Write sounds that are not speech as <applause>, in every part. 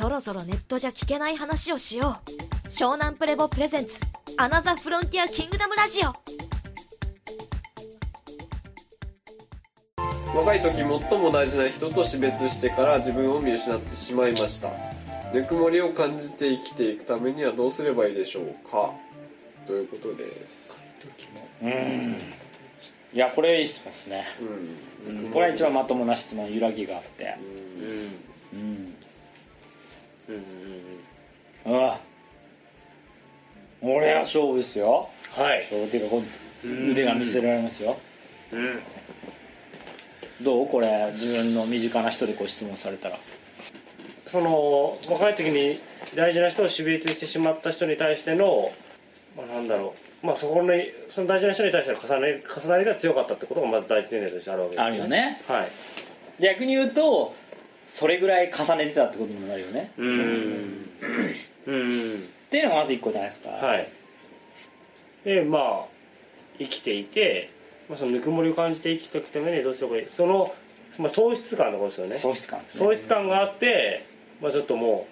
そろそろネットじゃ聞けない話をしよう。湘南プレボプレゼンツアナザフロンティアキングダムラジオ。若い時最も大事な人と死別してから自分を見失ってしまいました。ぬくもりを感じて生きていくためにはどうすればいいでしょうか。ということです。うん。いやこれいい質問ですね、うん。これは一番まともな質問揺らぎがあって。うん。うんうんうん俺は勝負ですよ。はい。勝負っていうか腕が見せられますよ。うん。どう？これ自分の身近な人でこう質問されたら。その若い時に大事な人を死別してしまった人に対しての、まあ、なんだろう。まあそこのその大事な人に対しての重ね重なりが強かったってことがまず第一前提としてあるわけです、あるよね。はい。逆に言うとそれぐらい重ねてたってことにもなるよね。うん。うん。っていうのがまず一個じゃないですか。はい。でまあ生きていて、まあ、そのぬくもりを感じて生きていくためにどうすればいいその、まあ、喪失感のことですよね。喪失感ね。喪失感があって、まあ、ちょっとも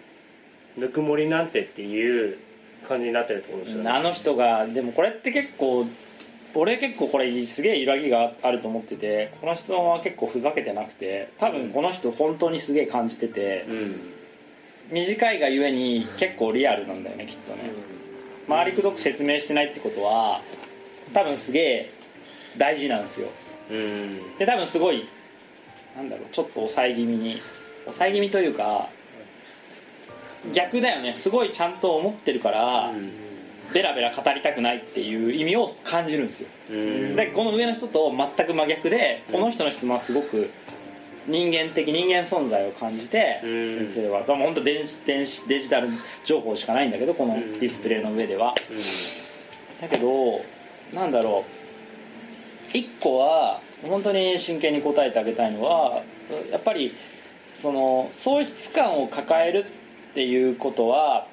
うぬくもりなんてっていう感じになってるってことですよね。あの人がでもこれって結構俺結構これすげえ揺らぎがあると思っててこの質問は結構ふざけてなくて多分この人本当にすげえ感じててうん短いがゆえに結構リアルなんだよねきっとね。周りくどく説明してないってことは多分すげえ大事なんですよ。うん。で多分すごいなんだろうちょっと抑え気味に抑え気味というか逆だよね。すごいちゃんと思ってるから、ベラベラ語りたくないっていう意味を感じるんですよ。うん。でこの上の人と全く真逆でこの人の質問はすごく人間的人間存在を感じてうん。先生は。本当電子電子デジタル情報しかないんだけどこのディスプレイの上では。だけどなんだろう。一個は本当に真剣に答えてあげたいのはやっぱりその喪失感を抱えるっていうことは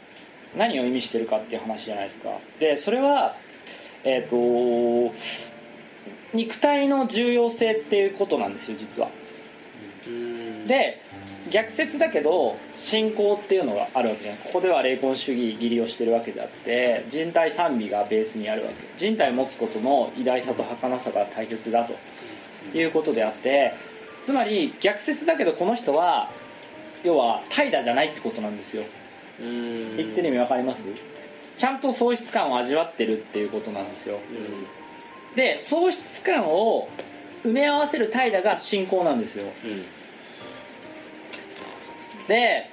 何を意味してるかっていう話じゃないですか。でそれはえっ、と肉体の重要性っていうことなんですよ実は。うん。で逆説だけど信仰っていうのがあるわけじゃないここでは霊魂主義義理をしてるわけであって人体賛美がベースにあるわけ。人体を持つことの偉大さと儚さが大切だということであってつまり逆説だけどこの人は要は怠惰じゃないってことなんですよ。うん言ってる意味わかります？ちゃんと喪失感を味わってるっていうことなんですよ。で喪失感を埋め合わせる怠惰が信仰なんですよ。うん。で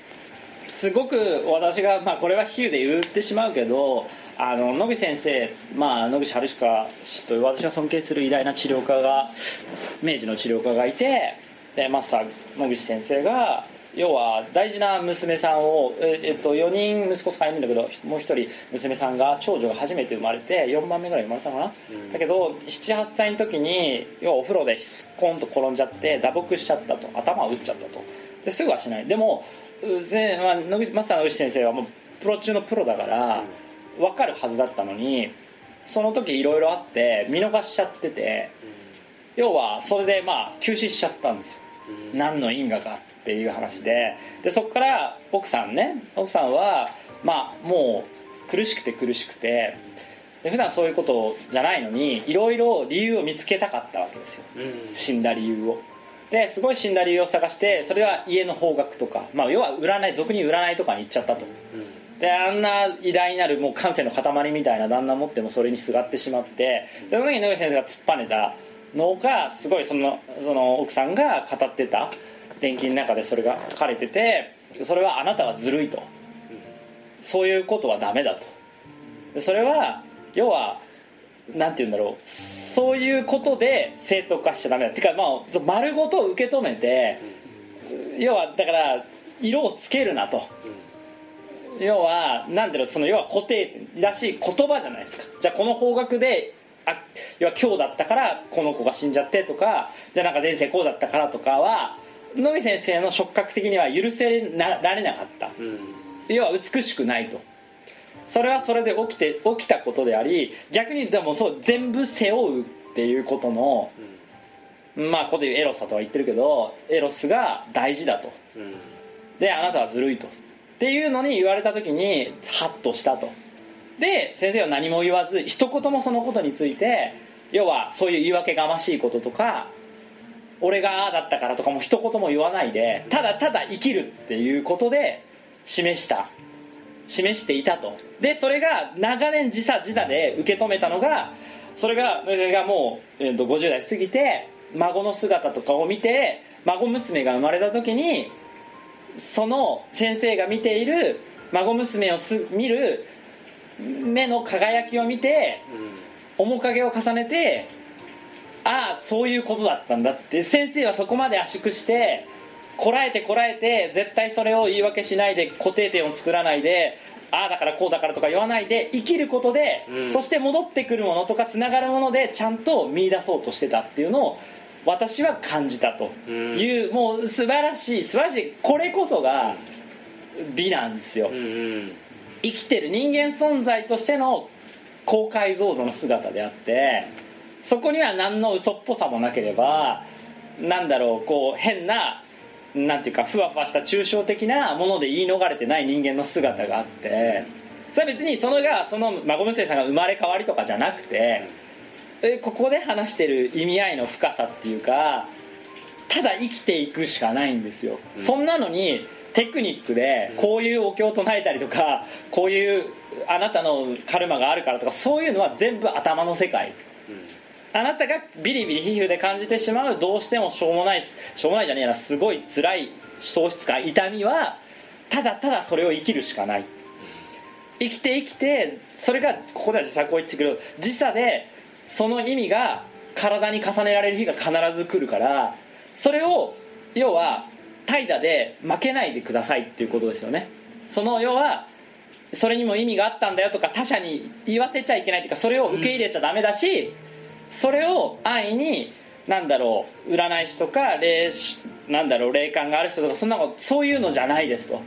すごく私が、まあ、これは比喩で言ってしまうけどあの野口先生、まあ、野口春鹿氏という私が尊敬する偉大な治療家が明治の治療家がいてでマスター野口先生が要は大事な娘さんを、ええっと、4人息子さんいるんだけどもう1人娘さんが長女が初めて生まれて4番目ぐらい生まれたのかな、だけど78歳の時に要はお風呂でスコンと転んじゃって打撲しちゃったと。頭を打っちゃったと。ですぐはしない。でもうぜまあ、野口マスターの野口先生はもうプロ中のプロだから分かるはずだったのにその時いろいろあって見逃しちゃってて要はそれでまあ休止しちゃったんですよ何の因果かっていう話ででそこから奥さんね奥さんはまあもう苦しくて苦しくてで普段そういうことじゃないのにいろいろ理由を見つけたかったわけですよ。死んだ理由を。ですごい死んだ理由を探してそれは家の方角とか、まあ、要は占い俗に占いとかに行っちゃったと。であんな偉大なるもう感性の塊みたいな旦那持ってもそれにすがってしまってでその時に野口先生が突っぱねたのがすごいそのその奥さんが語ってた伝記の中でそれが書かれててそれはあなたはずるいと。そういうことはダメだと。それは要はなんて言うんだろう。そういうことで正当化しちゃダメだ。っていうか、まあ、丸ごと受け止めて要はだから色をつけるなと。要はなんだろうその要は固定だしい言葉じゃないですか。じゃあこの方角であ要は今日だったからこの子が死んじゃってとかじゃあなんか前世こうだったからとかは野口先生の触覚的には許せなられなかった。要は美しくないと。それはそれで起きて起きたことであり逆にでもそう全部背負うっていうことの、まあここで言うエロスだとは言ってるけどエロスが大事だと。であなたはずるいと。っっていうのに言われた時にハッとしたとで先生は何も言わず一言もそのことについて要はそういう言い訳がましいこととか俺がああだったからとかも一言も言わないでただただ生きるっていうことで示した示していたと。でそれが長年時差時差で受け止めたのがそれがそれがもう、えーと50代過ぎて孫の姿とかを見て孫娘が生まれた時にその先生が見ている孫娘をす見る目の輝きを見て面影を重ねてああそういうことだったんだって。先生はそこまで圧縮してこらえてこらえて絶対それを言い訳しないで固定点を作らないでああだからこうだからとか言わないで生きることで、うん。そして戻ってくるものとかつながるものでちゃんと見出そうとしてたっていうのを私は感じたという、もう素晴らしい素晴らしいこれこそが美なんですよ、うんうん生きてる人間存在としての高解像度の姿であってそこには何の嘘っぽさもなければなんだろうこう変ななんていうかふわふわした抽象的なもので言い逃れてない人間の姿があってそれは別にそのがその孫娘さんが生まれ変わりとかじゃなくてえここで話してる意味合いの深さっていうかただ生きていくしかないんですよ、そんなのにテクニックでこういうお経を唱えたりとかこういうあなたのカルマがあるからとかそういうのは全部頭の世界。あなたがビリビリ皮膚で感じてしまうどうしてもしょうもないししょうもないじゃねえなすごい辛い喪失感痛みはただただそれを生きるしかない。生きて生きてそれがここでは自作を言ってくる。時差でその意味が体に重ねられる日が必ず来るからそれを要は怠惰で負けないでくださいっていうことですよね。その要はそれにも意味があったんだよとか他者に言わせちゃいけないというかそれを受け入れちゃダメだし、それを安易になんだろう占い師とか霊なんだろう霊感がある人とかそんなことそういうのじゃないですと。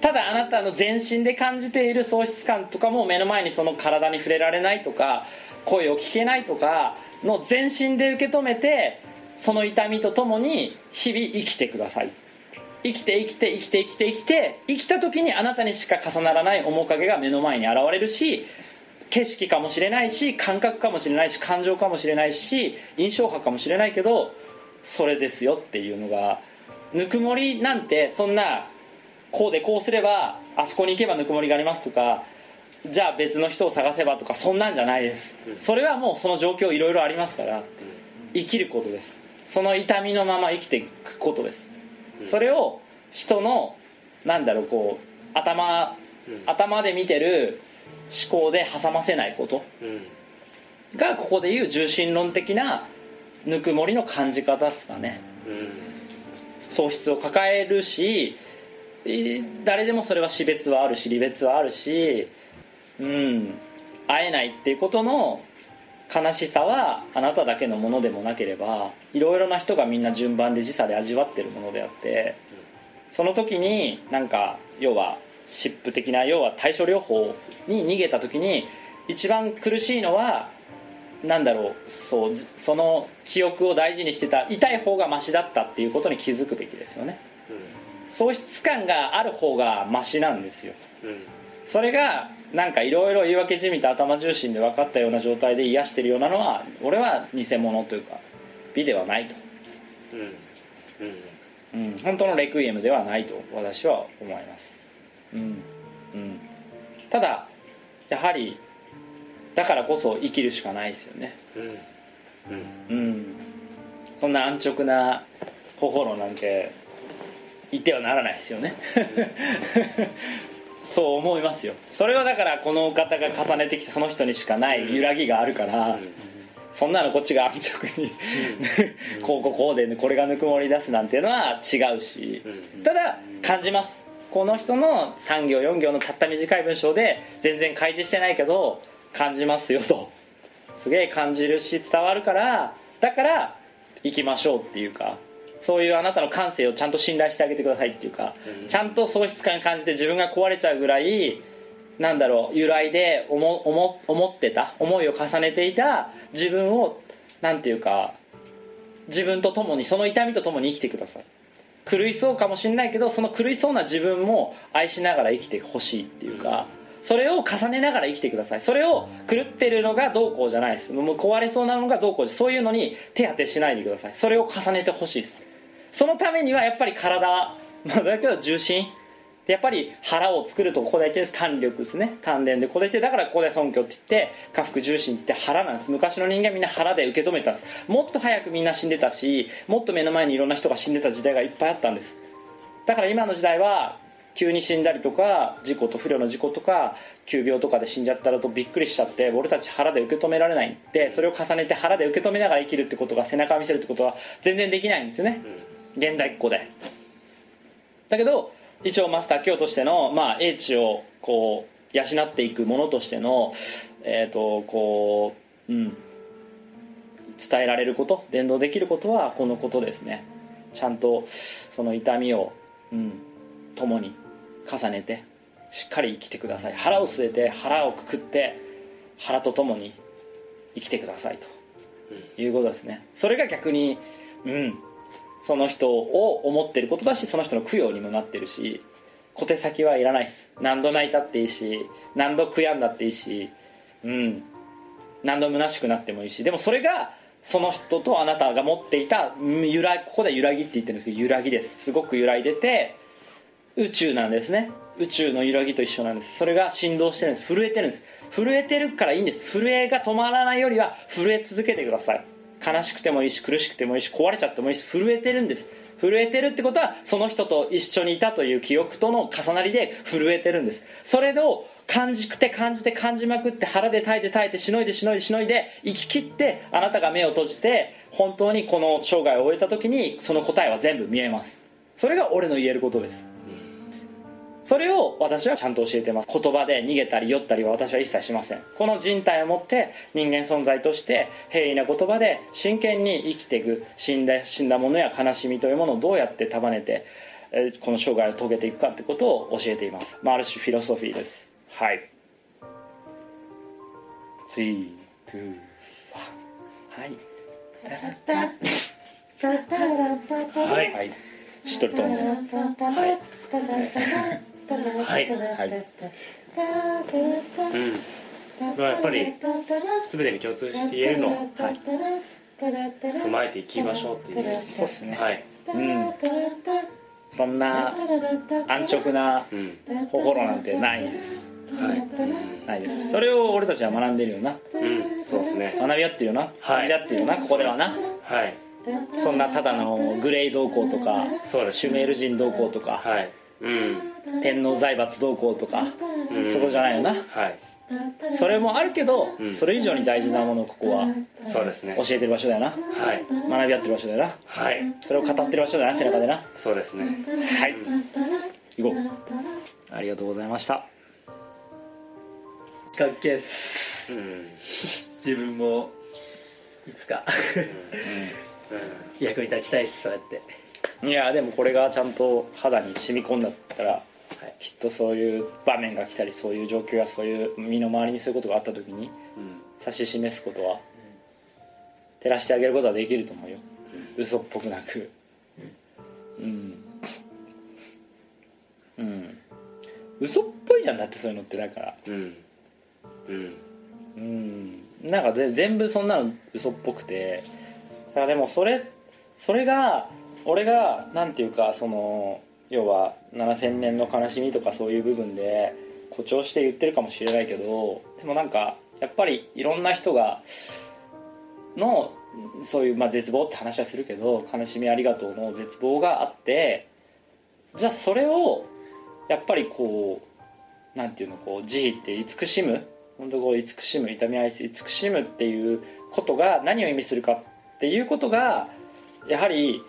ただあなたの全身で感じている喪失感とかも目の前にその体に触れられないとか声を聞けないとかの全身で受け止めてその痛みとともに日々生きてください。生きて生きて生きて生きて生きて生きた時にあなたにしか重ならない面影が目の前に現れるし景色かもしれないし感覚かもしれないし感情かもしれないし印象派かもしれないけどそれですよっていうのがぬくもりなんてそんなこうでこうすればあそこに行けばぬくもりがありますとかじゃあ別の人を探せばとかそんなんじゃないです。それはもうその状況いろいろありますから生きることです。その痛みのまま生きていくことです。それを人のなんだろうこう頭頭で見てる思考で挟ませないことうん。がここでいう重心論的なぬくもりの感じ方ですかね。喪失を抱えるしい誰でもそれは死別はあるし離別はあるしうん会えないっていうことの悲しさはあなただけのものでもなければいろいろな人がみんな順番で時差で味わってるものであってその時になんか要は湿布的な要は対処療法に逃げた時に一番苦しいのはなんだろうそうじその記憶を大事にしてた痛い方がマシだったっていうことに気づくべきですよね。喪失感がある方がマシなんですよ。それがなんかいろいろ言い訳じみた頭重心で分かったような状態で癒してるようなのは俺は偽物というか美ではないと、うん、本当のレクイエムではないと私は思います。うん。うん。ただやはりだからこそ生きるしかないですよね。うん。そんな安直な心なんて言ってはならないですよね <laughs> そう思いますよ。それはだからこの方が重ねてきたその人にしかない揺らぎがあるから、そんなのこっちが安直に <laughs> こうこうこうで、ね、これがぬくもり出すなんていうのは違うし、ただ感じます。この人の3行4行のたった短い文章で全然開示してないけど感じますよと。すげえ感じるし伝わるからだから行きましょうっていうかそういうあなたの感性をちゃんと信頼してあげてくださいっていうか、ちゃんと喪失感感じて自分が壊れちゃうぐらいなんだろう由来で思思思ってた思いを重ねていた自分をなんていうか自分と共にその痛みと共に生きてください。狂いそうかもしれないけどその狂いそうな自分も愛しながら生きてほしいっていうか、それを重ねながら生きてください。それを狂ってるのがどうこうじゃないです。もう壊れそうなのがどうこうそういうのに手当てしないでください。それを重ねてほしいですそのためにはやっぱり体まあだけど重心。やっぱり腹を作るとここで言ってるんです。胆力ですね。丹田でここで言ってだからここで尊虚って言って下腹重心って言って腹なんです。昔の人間みんな腹で受け止めたんです。もっと早くみんな死んでたしもっと目の前にいろんな人が死んでた時代がいっぱいあったんです。だから今の時代は急に死んだりとか事故と不慮の事故とか急病とかで死んじゃったらとびっくりしちゃって俺たち腹で受け止められないってそれを重ねて腹で受け止めながら生きるってことが背中を見せるってことは全然できないんですよね。現代っ子で。だけど一応マスター教としての、まあ、英知をこう養っていくものとしてのえっ、とこううん伝えられること伝道できることはこのことですね。ちゃんとその痛みをうん共に重ねてしっかり生きてください。腹を据えて腹をくくって腹と共に生きてくださいと。いうことですね。それが逆にうんその人を思ってることだしその人の供養にもなってるし小手先はいらないです。何度泣いたっていいし何度悔やんだっていいしうん。何度虚しくなってもいいし。でもそれがその人とあなたが持っていた揺らここで揺らぎって言ってるんですけど揺らぎです。すごく揺らいでて宇宙なんですね。宇宙の揺らぎと一緒なんです。それが振動してるんです。震えてるんです。震えてるからいいんです。震えが止まらないよりは震え続けてください。悲しくてもいいし苦しくてもいいし壊れちゃってもいいし震えてるんです。震えてるってことはその人と一緒にいたという記憶との重なりで震えてるんです。それを感じくて感じて感じまくって腹で耐えて耐えてしのいでしのいでしのいで生き切ってあなたが目を閉じて本当にこの生涯を終えた時にその答えは全部見えます。それが俺の言えることです。それを私はちゃんと教えてます。言葉で逃げたり酔ったりは私は一切しません。この人体をもって人間存在として平易な言葉で真剣に生きていく死んだ死んだものや悲しみというものをどうやって束ねてえーこの生涯を遂げていくかってことを教えています、まあ、ある種フィロソフィーです。はい。3 2 1はい。はいはい。しっとりと思う。はいはいはいうん。まあやっぱり全てに共通して言えるのをはい。踏まえていきましょうっていう。そうですねはいうん。そんな安直なうん心なんてないです。はい。ないです。それを俺たちは学んでるよな。うん。そうですね。学び合ってるよな。はい。学び合ってるよなここではな。はい。そんなただのグレイ同行とかそうですシュメール人同行とか。はい。うん天皇財閥同行とかうん。そこじゃないよな。はい。それもあるけどうん。それ以上に大事なものをここはそうですね。教えてる場所だよな。はい。学び合ってる場所だよな。はい。それを語ってる場所だよな背中でな。そうですね。はい。行こう。ありがとうございました。かっけえっす。うん。自分もいつか役に立ちたいっすそうやって。いやでもこれがちゃんと肌に染み込んだったら、きっとそういう場面が来たりそういう状況やそういう身の回りにそういうことがあった時にうん。指し示すことは照らしてあげることはできると思うよ。嘘っぽくなく。うん。うん。嘘っぽいじゃんだってそういうのってだから。うん。うん。うん。なんかぜ全部そんなの嘘っぽくて。だからでもそれそれが俺がなんていうかその要は7000年の悲しみとかそういう部分で誇張して言ってるかもしれないけどでもなんかやっぱりいろんな人がのそういう、まあ、絶望って話はするけど悲しみありがとうの絶望があってじゃあそれをやっぱりこうなんていうのこう慈悲って慈しむ本当こう慈しむ痛み愛す慈しむっていうことが何を意味するかっていうことがやはり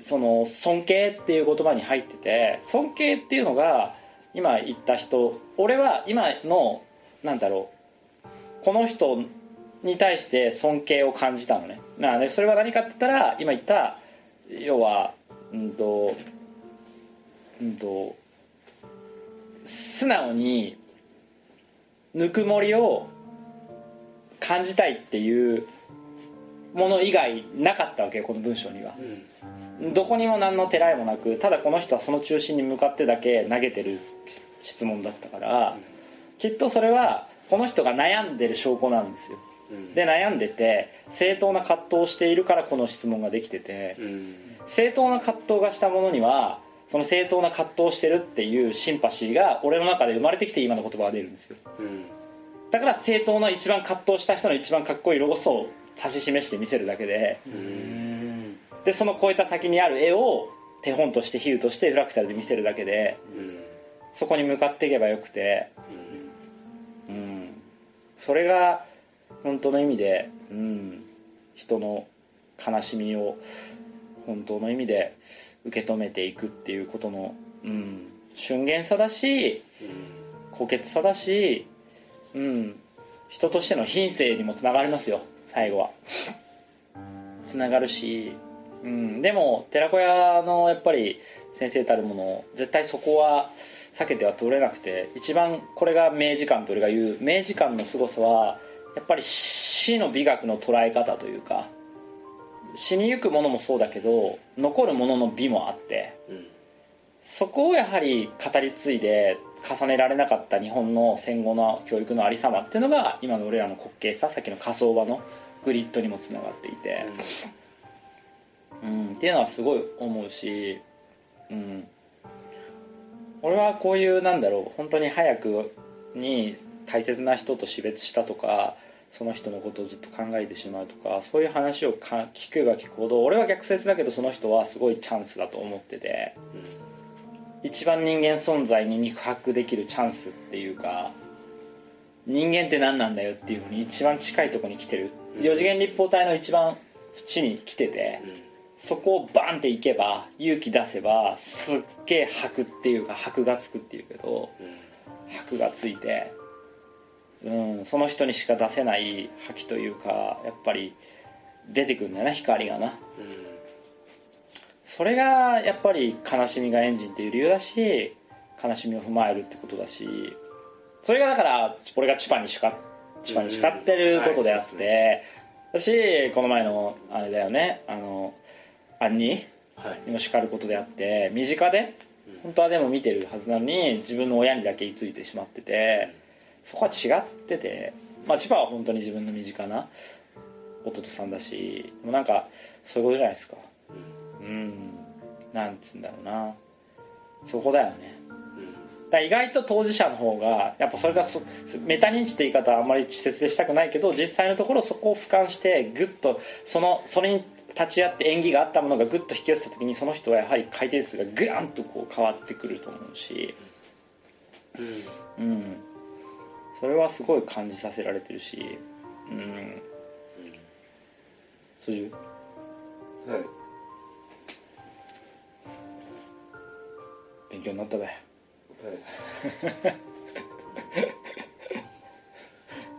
その尊敬っていう言葉に入ってて尊敬っていうのが今言った人俺は今のなんだろうこの人に対して尊敬を感じたのね。なのでそれは何かって言ったら今言った要はうんとうんと素直にぬくもりを感じたいっていうもの以外なかったわけよこの文章には。どこにも何のてらいもなくただこの人はその中心に向かってだけ投げてる質問だったから、きっとそれはこの人が悩んでる証拠なんですよ。うん。で悩んでて正当な葛藤をしているからこの質問ができててうん。正当な葛藤がしたものにはその正当な葛藤をしてるっていうシンパシーが俺の中で生まれてきて今の言葉が出るんですよ。うん。だから正当な一番葛藤した人の一番かっこいいロゴスを指し示して見せるだけでうんでその超えた先にある絵を手本として比喩としてフラクタルで見せるだけでうんそこに向かっていけばよくてうん。それが本当の意味で、うん、人の悲しみを本当の意味で受け止めていくっていうことの、うん、瞬間さだし高潔さだし、うん、人としての品性にもつながりますよ最後は。つながるし、うん、でも寺子屋のやっぱり先生たるもの絶対そこは避けては通れなくて一番これが明治観と俺が言う明治観の凄さはやっぱり死の美学の捉え方というか死にゆくものもそうだけど残るものの美もあってうん。そこをやはり語り継いで重ねられなかった日本の戦後の教育のありさまっていうのが今の俺らの滑稽ささっきの火葬場のグリッドにもつながっていて、うん、っていうのはすごい思うし、うん、俺はこういうなんだろう本当に早くに大切な人と死別したとかその人のことをずっと考えてしまうとかそういう話をか聞けば聞くほど俺は逆説だけどその人はすごいチャンスだと思ってて一番人間存在に肉薄できるチャンスっていうか人間って何なんだよっていうふうに一番近いところに来てる。うん。4次元立方体の一番縁に来ててそこをバンっていけば勇気出せばすっげえ箔っていうか箔がつくっていうけど箔がついて、うん、その人にしか出せない覇気というかやっぱり出てくるんだよな光がな。それがやっぱり悲しみがエンジンっていう理由だし悲しみを踏まえるってことだしそれがだから俺がチュパに叱っチュパに叱ってることであって、私この前のあれだよねあのアンニはい。にも叱ることであって身近で本当はでも見てるはずなのに自分の親にだけ居ついてしまっててそこは違っててまあ千葉は本当に自分の身近な弟さんだしでもなんかそういうことじゃないですか。うん。なんつうんだろうな。そこだよね。だ意外と当事者の方がやっぱそれがそメタ認知って言い方はあんまり稚拙でしたくないけど実際のところそこを俯瞰してグッとそのそれに立ち会って縁起があったものがグッと引き寄せた時にその人はやはり回転数がグワンとこう変わってくると思うし。うん。それはすごい感じさせられてるし。うん。そじゅはい。勉強になったべ。はい <laughs>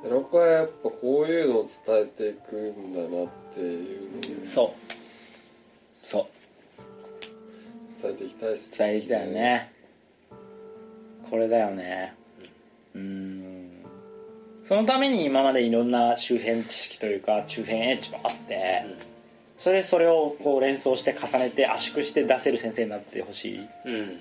寺子はやっぱこういうのを伝えていくん。だなっていうそう。そう。伝えていきたいです伝えていきたいよね。これだよね。うん。そのために今までいろんな周辺知識というか周辺英知もあってそれでそれをこう連想して重ねて圧縮して出せる先生になってほしい。うん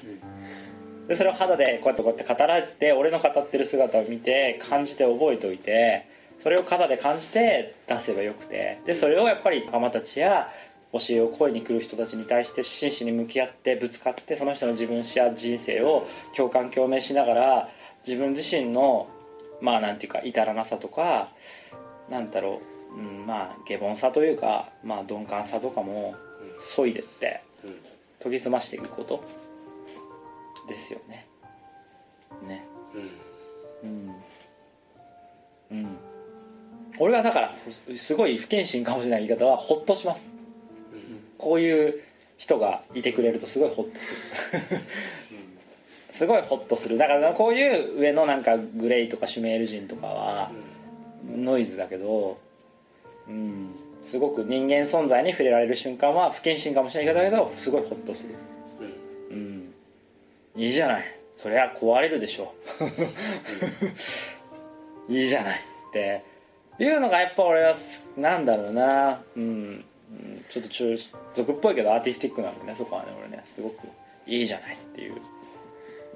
でそれを肌でこうやってこうやって語られて俺の語ってる姿を見て感じて覚えておいてそれを肌で感じて出せばよくて。でそれをやっぱり仲間たちや教えを声に来る人たちに対して真摯に向き合ってぶつかってその人の自分史や人生を共感共鳴しながら自分自身のまあなんていうか至らなさとかなんだろう、うん、まあ下凡さというかまあ鈍感さとかも削いでって研ぎ澄ましていくことですよね。ね。うん。うん。俺はだからすごい不謹慎かもしれない言い方はホッとします。こういう人がいてくれるとすごいホッとする。すごいホッとする。だからこういう上のなんかグレイとかシュメール人とかはノイズだけどうん。すごく人間存在に触れられる瞬間は不謹慎かもしれないけどすごいホッとする。うんいいじゃない。そりゃ壊れるでしょ。<laughs> いいじゃない。っていうのがやっぱ俺はすなんだろうな。うんうん、ちょっと中俗っぽいけどアーティスティックなんでねそこはね俺ねすごくいいじゃないっていう、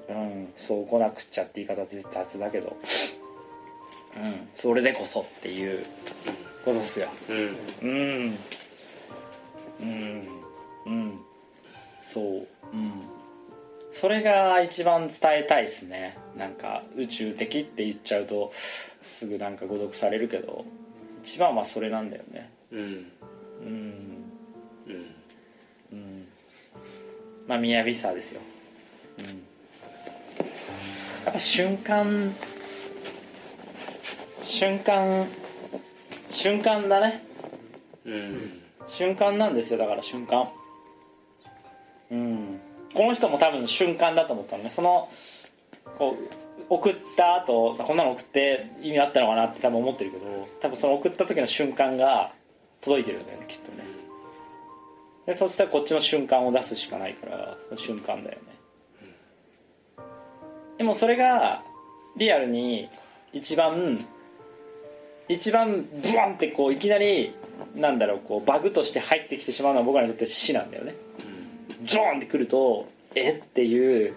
うん、そう来なくっちゃって言い方雑だけど、うん、それでこそっていうことっすよ。うん。うん。うん。うん。そう。うんそれが一番伝えたいですね。なんか宇宙的って言っちゃうとすぐなんか誤読されるけど一番はそれなんだよね。うん。うん。うん。うん。まあミヤビサですよ、うん、やっぱ瞬間瞬間瞬間だね。うん。瞬間なんですよだから瞬間。うんこの人も多分瞬間だと思ったのね。そのこう送った後こんなの送って意味あったのかなって多分思ってるけど多分その送った時の瞬間が届いてるんだよねきっとね。でそしたらこっちの瞬間を出すしかないからその瞬間だよね。でもそれがリアルに一番一番ブワンってこういきなりなんだろうこうバグとして入ってきてしまうのは僕らにとって死なんだよねジョーンってくるとえっていう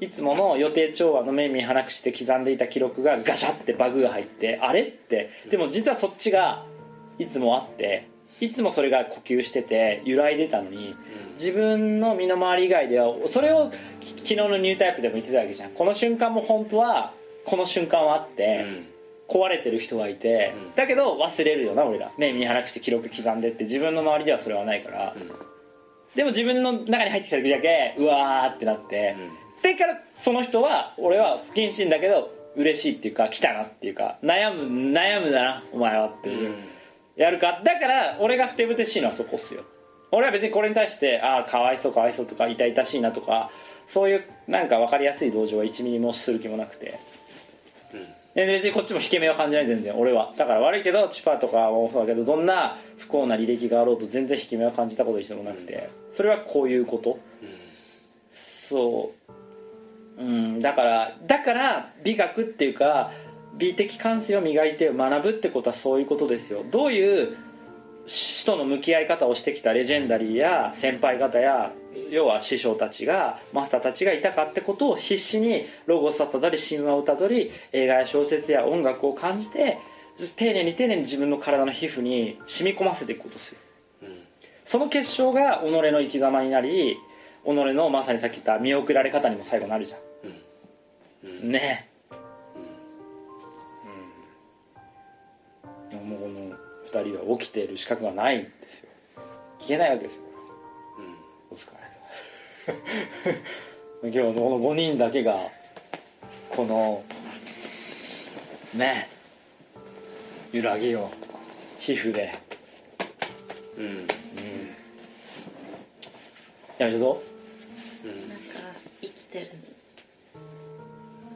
いつもの予定調和の目見鼻口して刻んでいた記録がガシャってバグが入ってあれって。でも実はそっちがいつもあっていつもそれが呼吸してて揺らいでたのに自分の身の回り以外ではそれをき昨日のニュータイプでも言ってたわけじゃん。この瞬間も本当はこの瞬間はあって、壊れてる人がいて、うん。だけど忘れるよな俺ら。目見鼻口記録刻んでって自分の周りではそれはないから、でも自分の中に入ってきた時だけうわーってなって、でからその人は俺は不謹慎だけど嬉しいっていうか来たなっていうか悩む悩むだなお前はっていう、やるか。だから俺がふてぶてしいのはそこっすよ。俺は別にこれに対してああかわいそうかわいそうとか痛々しいなとかそういうなんか分かりやすい同情は1ミリもする気もなくて。で別にこっちも引け目は感じない全然俺は。だから悪いけどチパとかもそうだけどどんな不幸な履歴があろうと全然引け目は感じたこと一度もなくて。それはこういうこと。そう。うん。だからだから美学っていうか美的感性を磨いて学ぶってことはそういうことですよ。どういう死との向き合い方をしてきたレジェンダリーや先輩方や要は師匠たちがマスターたちがいたかってことを必死にロゴスをたどり神話をたどり映画や小説や音楽を感じて丁寧に丁寧に自分の体の皮膚に染み込ませていくことですよその結晶が己の生き様になり己のまさにさっき言った見送られ方にも最後なるじゃん、ねえ、うん、2人は起きている資格がないんですよ。聞けないわけですよ。お疲れ今日この5人だけがこのね揺らぎを皮膚で。うん。やめちゃうぞ。なんか生きてる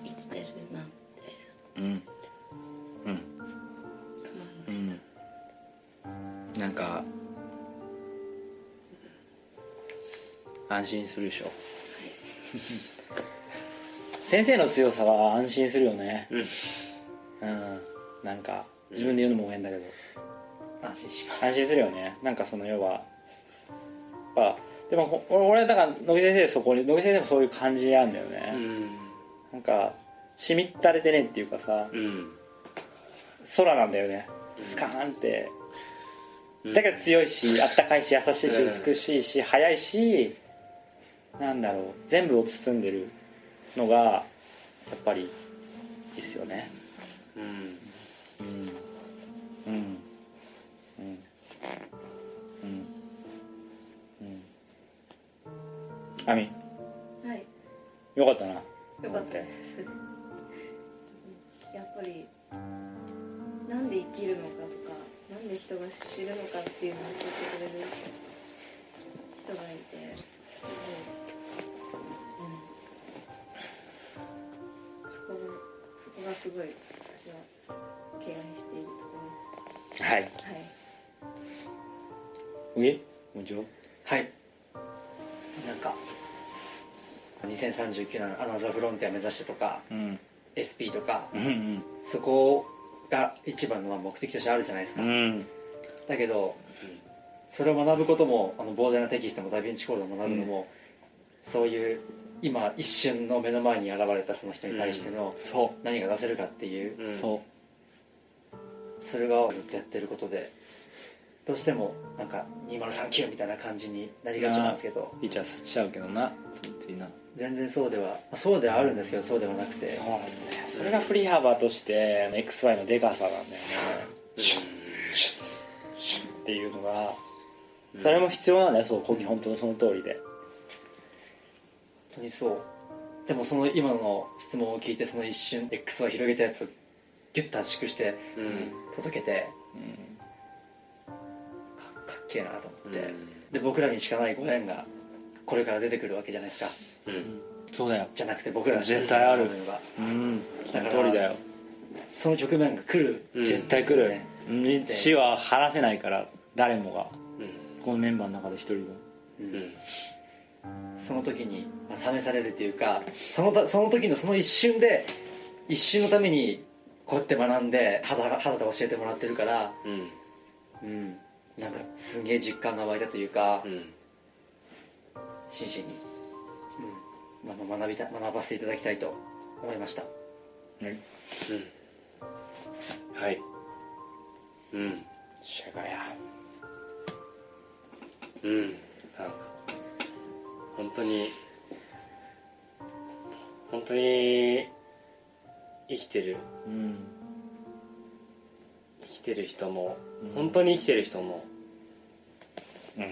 生きてるなって。うんなんか安心するでしょ。先生の強さは安心するよね。うん。なんか自分で言うのも変だけど。安心します。安心するよね。なんかその要はあでもほ俺だから野木先生そこに野木先生もそういう感じなんだよね、うん。なんかしみったれてねっていうかさうん。空なんだよね。スカーンってうんだけど強いしあったかいし優しいしうん。美しいし速いしなんだろう全部を包んでるのがやっぱりいいっすよね。うん。うん。うん。うん。うん。うん。あみたはい。よかったな。よかったです。やっぱりなんで生きるのかとかなんで人が知るのかっていうのを教えてくれる人がいてすごい、うん、そこがそこがすごい私は敬愛しているところですはいはいおげもちろんはいなんか2039年アナザーフロンティア目指してとかうん SP とかうんそこが一番のまあ目的としてあるじゃないですか、うん。だけどそれを学ぶこともあの膨大なテキストもダヴィンチコードを学ぶのも、そういう今一瞬の目の前に現れたその人に対してのそ何が出せるかっていう、う、うん。そう。それがずっとやってることでどうしてもなんか2039みたいな感じになりがちなんですけどフィーチャーさせちゃうけどな。ついついな。全然そうではそうではあるんですけどそうではなくて。そうなんだよそれが振り幅として XY のでかさなんだよね。シュッシュッシュッっていうのがそれも必要なんだよ。そうコキ本当にその通りで。本当にそう。でもその今の質問を聞いてその一瞬 X を広げたやつをギュッと圧縮してうん。届けてうんけえなと思って、うん。で僕らにしかないご縁がこれから出てくるわけじゃないですか。うん。そうだよ。じゃなくて僕ら絶対ある。のが。うん。そのだから通りだよその局面が来る、うん。絶対来る。ねうん死は話せないから誰もが。うん。このメンバーの中で一人も。うん。その時に、まあ、試されるというかそのたその時のその一瞬で一瞬のためにこうやって学んで肌肌で教えてもらってるから。うん。うんなんかすげえ実感が湧いたというか、うん。真摯に、うん、あの学びた学ばせていただきたいと思いました。うん。はい。うん。シャガヤ。うん。なんか本当に本当に生きてる。うんてる人のうん。本当に生きてる人のうん。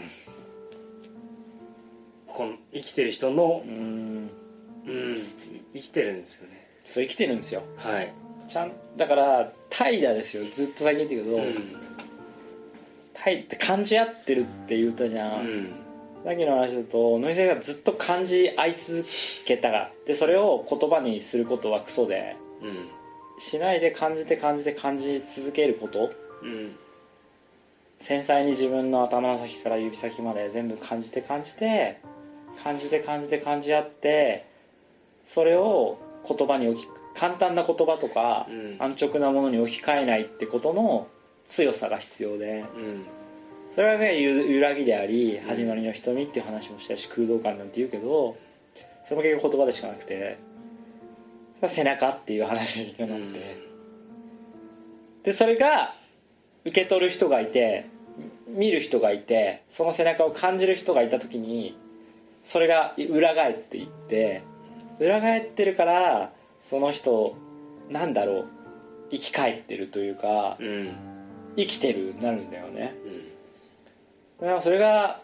この生きてる人のうん。うん生きてるんですよね。そう生きてるんですよ。はい。ちゃんだから怠惰ですよ。ずっと先言ってるけど、うん。怠って感じ合ってるって言ったじゃ、うん。んさっきの話だとノイセがずっと感じ合い続けたがでそれを言葉にすることはクソで。うんしないで感じて感じて感じ続けること。うん。繊細に自分の頭の先から指先まで全部感じて感じて感じて感じて感じ合ってそれを言葉に置き簡単な言葉とか、うん。安直なものに置き換えないってことの強さが必要で。うん。それはねゆ揺らぎであり始まりの瞳っていう話もしたし空洞感なんて言うけどそれも結局言葉でしかなくて背中っていう話になって、でそれが受け取る人がいて見る人がいてその背中を感じる人がいた時にそれが裏返っていって裏返ってるからその人なんだろう生き返ってるというかうん。生きてるなるんだよね。うん。だからそれが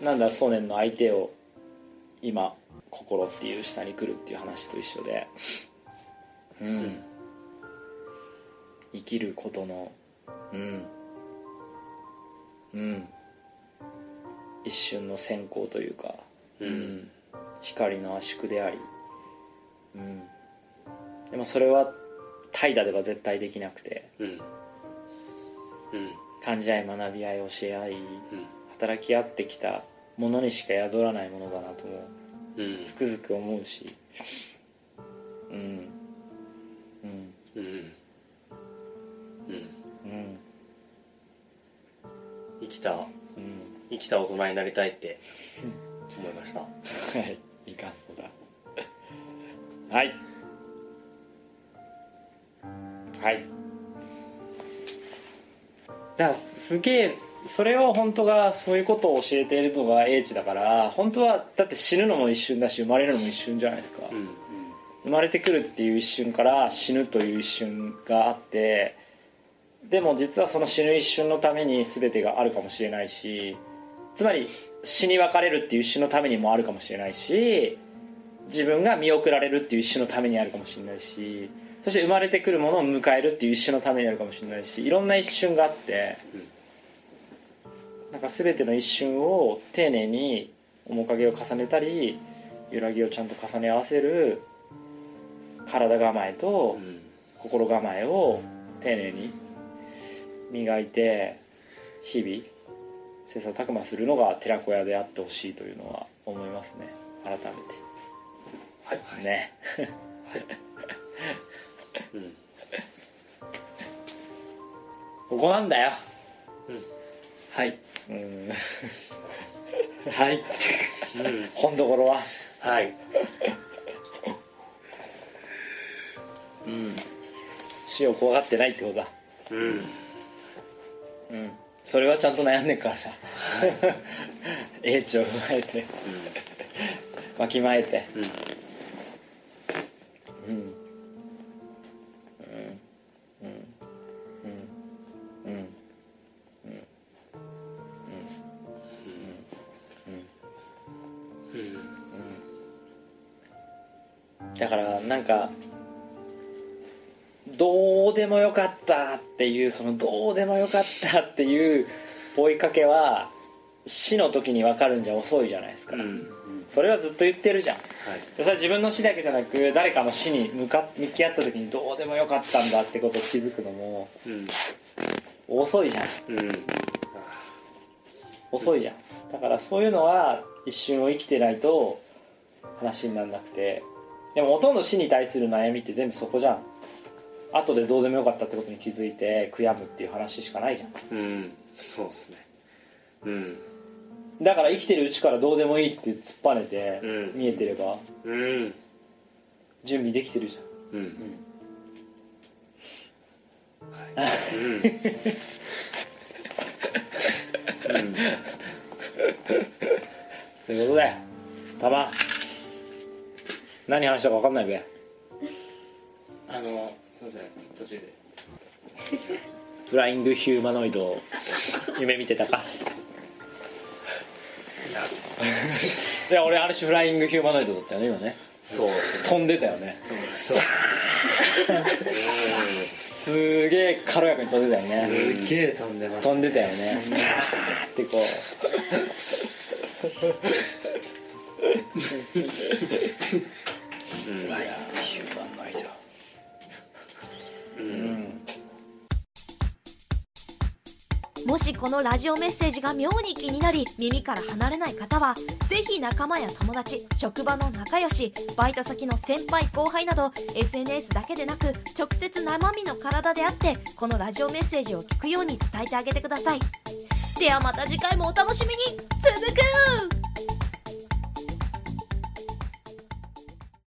なんだ想念の相手を今心っていう下に来るっていう話と一緒でうん、生きることのうん。うん。一瞬の閃光というか、うん。光の圧縮でありうん。でもそれは怠惰では絶対できなくてうん。うん。感じ合い学び合い教え合いうん。働き合ってきたものにしか宿らないものだなともうん。つくづく思うしうんうん。うん。うん。うん。生きた。うん。生きた大人になりたいって。思いました。はい。いかんのだ。はい。はい。だからすげえそれを本当がそういうことを教えているのが英知だから本当はだって死ぬのも一瞬だし生まれるのも一瞬じゃないですか、うん生まれてくるっていう一瞬から死ぬという一瞬があってでも実はその死ぬ一瞬のために全てがあるかもしれないしつまり死に別れるっていう一瞬のためにもあるかもしれないし自分が見送られるっていう一瞬のためにあるかもしれないしそして生まれてくるものを迎えるっていう一瞬のためにあるかもしれないしいろんな一瞬があってなんか全ての一瞬を丁寧に面影を重ねたり揺らぎをちゃんと重ね合わせる体構えとうん。心構えを丁寧に磨いて日々切磋琢磨するのが寺子屋であってほしいというのは思いますね。改めて。はい。ね。うん。<laughs> ここなんだよ。はい。うん。はい。うん。<laughs> <laughs> 本どころは。はいうん。死を怖がってないってことだ。うん。うん。それはちゃんと悩んでっから。な英知を踏まえて。わきまえて。うん。うん。うん。うん。うん。うん。うん。だからなん。かどうでもよかったっていうそのどうでもよかったっていう追いかけは死の時に分かるんじゃ遅いじゃないですか、うん。それはずっと言ってるじゃん。はい。でそれは自分の死だけじゃなく誰かの死に向か向き合った時にどうでもよかったんだってことを気づくのもうん。遅いじゃん。うん。遅いじゃん。だからそういうのは一瞬を生きてないと話にならなくて。でもほとんど死に対する悩みって全部そこじゃん後でどうでもよかったってことに気づいて悔やむっていう話しかないじゃん。うん。そうですね。うん。だから生きてるうちからどうでもいいって突っぱねてうん。見えてればうん。準備できてるじゃん。うん。うん。うん。ということでたま何話したか分かんないべ。あのすいません途中で。フライングヒューマノイドを夢見てたか。いや。俺ある種フライングヒューマノイドだったよね今ね。そう。飛んでたよね。すげえ軽やかに飛んでたよね。すげえ飛んでました飛んでたよね。スカーってこう <laughs> このラジオメッセージが妙に気になり耳から離れない方はぜひ仲間や友達職場の仲良しバイト先の先輩後輩など SNS だけでなく直接生身の体であってこのラジオメッセージを聞くように伝えてあげてください。ではまた次回もお楽しみに。続く